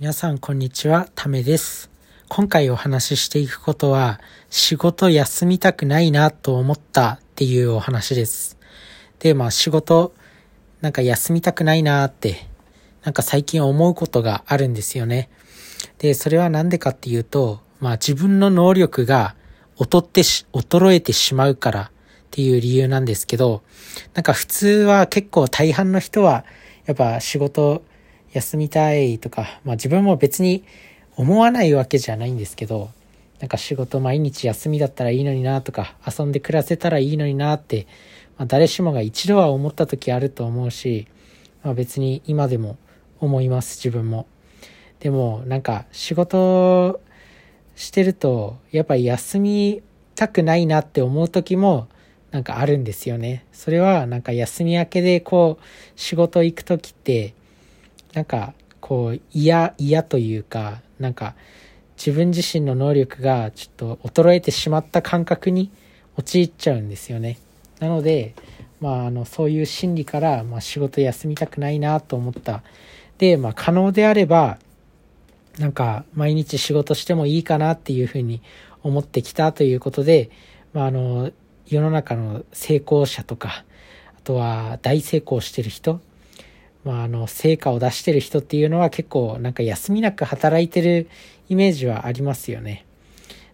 皆さんこんにちは、ためです。今回お話ししていくことは、仕事休みたくないなと思ったっていうお話です。で、まあ仕事、なんか休みたくないなって、なんか最近思うことがあるんですよね。で、それはなんでかっていうと、まあ自分の能力が劣ってし、衰えてしまうからっていう理由なんですけど、なんか普通は結構大半の人は、やっぱ仕事休みたいとか、まあ自分も別に思わないわけじゃないんですけど、なんか仕事毎日休みだったらいいのになとか、遊んで暮らせたらいいのになって、まあ、誰しもが一度は思った時あると思うし、まあ別に今でも思います、自分も。でもなんか仕事してると、やっぱり休みたくないなって思う時もなんかあるんですよね。それはなんか休み明けでこう仕事行く時ってなんかこう嫌嫌というかなんか自分自身の能力がちょっと衰えてしまった感覚に陥っちゃうんですよね。なのでまああのそういう心理から、まあ、仕事休みたくないなと思った。でまあ可能であればなんか毎日仕事してもいいかなっていうふうに思ってきたということで、まあ、あの世の中の成功者とかあとは大成功してる人まあ、あの、成果を出してる人っていうのは結構なんか休みなく働いてるイメージはありますよね。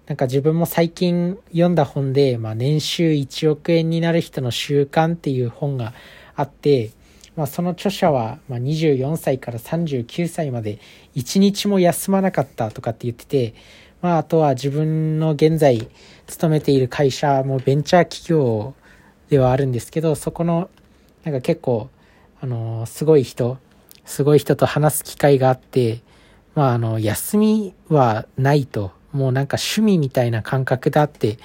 なんか自分も最近読んだ本で、まあ、年収1億円になる人の習慣っていう本があって、まあ、その著者は、まあ24歳から39歳まで1日も休まなかったとかって言ってて、まあ、あとは自分の現在勤めている会社もベンチャー企業ではあるんですけど、そこのなんか結構あの、すごい人、すごい人と話す機会があって、まあ、あの、休みはないと、もうなんか趣味みたいな感覚だって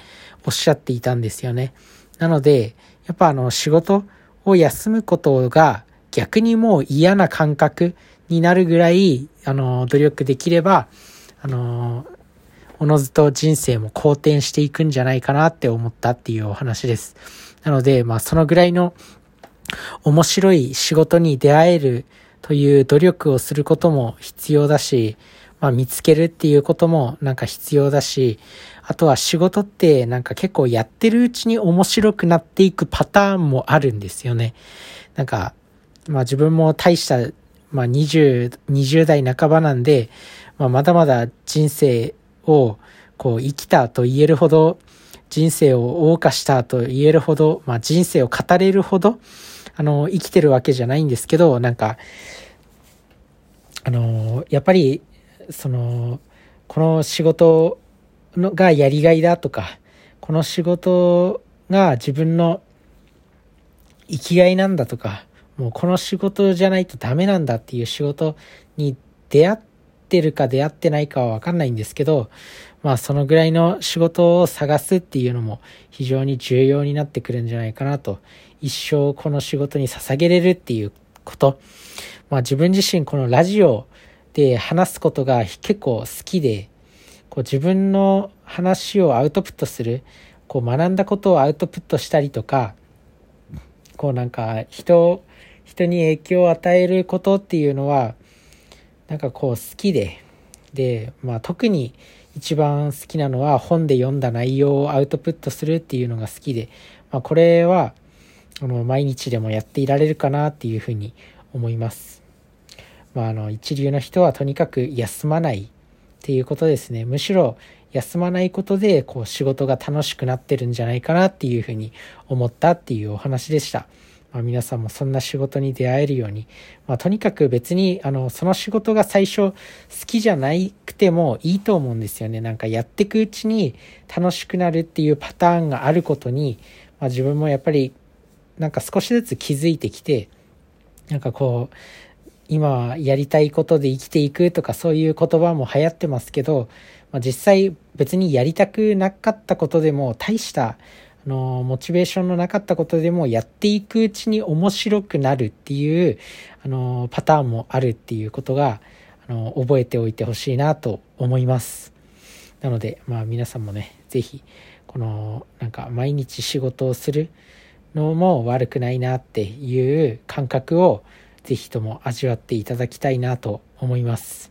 おっしゃっていたんですよね。なので、やっぱあの、仕事を休むことが逆にもう嫌な感覚になるぐらい、あの、努力できれば、あの、おのずと人生も好転していくんじゃないかなって思ったっていうお話です。なので、まあ、そのぐらいの面白い仕事に出会えるという努力をすることも必要だし、まあ見つけるっていうこともなんか必要だし、あとは仕事ってなんか結構やってるうちに面白くなっていくパターンもあるんですよね。なんか、まあ自分も大した、まあ20、20代半ばなんで、まあまだまだ人生をこう生きたと言えるほど、人生を謳歌したと言えるほど、まあ人生を語れるほど、あの、生きてるわけじゃないんですけど、なんか、あの、やっぱり、その、この仕事のがやりがいだとか、この仕事が自分の生きがいなんだとか、もうこの仕事じゃないとダメなんだっていう仕事に出会ってるか出会ってないかはわかんないんですけど、まあそのぐらいの仕事を探すっていうのも非常に重要になってくるんじゃないかなと一生この仕事に捧げれるっていうこと。まあ自分自身このラジオで話すことが結構好きで、こう自分の話をアウトプットする、こう学んだことをアウトプットしたりとか、こうなんか人、人に影響を与えることっていうのは、なんかこう好きで、で、まあ特に一番好きなのは本で読んだ内容をアウトプットするっていうのが好きで、まあこれはあの毎日でもやっていられるかなっていうふうに思います。まあ、あの一流の人はとにかく休まないっていうことですね。むしろ休まないことでこう仕事が楽しくなってるんじゃないかなっていうふうに思ったっていうお話でした。まあ、皆さんもそんな仕事に出会えるように、まあ、とにかく別にあのその仕事が最初好きじゃなくてもいいと思うんですよね。なんかやっていくうちに楽しくなるっていうパターンがあることに、まあ、自分もやっぱりなんか少しずつ気づいてきて、なんかこう、今はやりたいことで生きていくとかそういう言葉も流行ってますけど、まあ、実際別にやりたくなかったことでも大したあのモチベーションのなかったことでもやっていくうちに面白くなるっていうあのパターンもあるっていうことがあの覚えておいてほしいなと思います。なのでまあ皆さんもね是非このなんか毎日仕事をするのも悪くないなっていう感覚をぜひとも味わっていただきたいなと思います。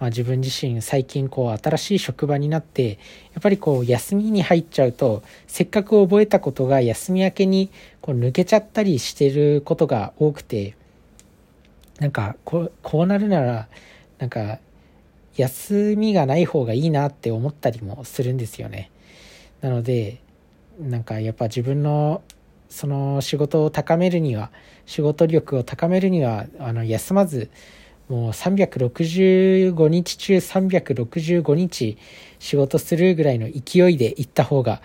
まあ、自分自身最近こう新しい職場になってやっぱりこう休みに入っちゃうとせっかく覚えたことが休み明けにこう抜けちゃったりしてることが多くてなんかこうこうなるならなんか休みがない方がいいなって思ったりもするんですよね。なのでなんかやっぱ自分のその仕事を高めるには仕事力を高めるにはあの休まずもう365日中365日仕事するぐらいの勢いで行った方が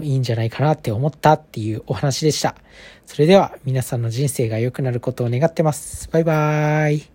いいんじゃないかなって思ったっていうお話でした。それでは皆さんの人生が良くなることを願ってます。バイバーイ。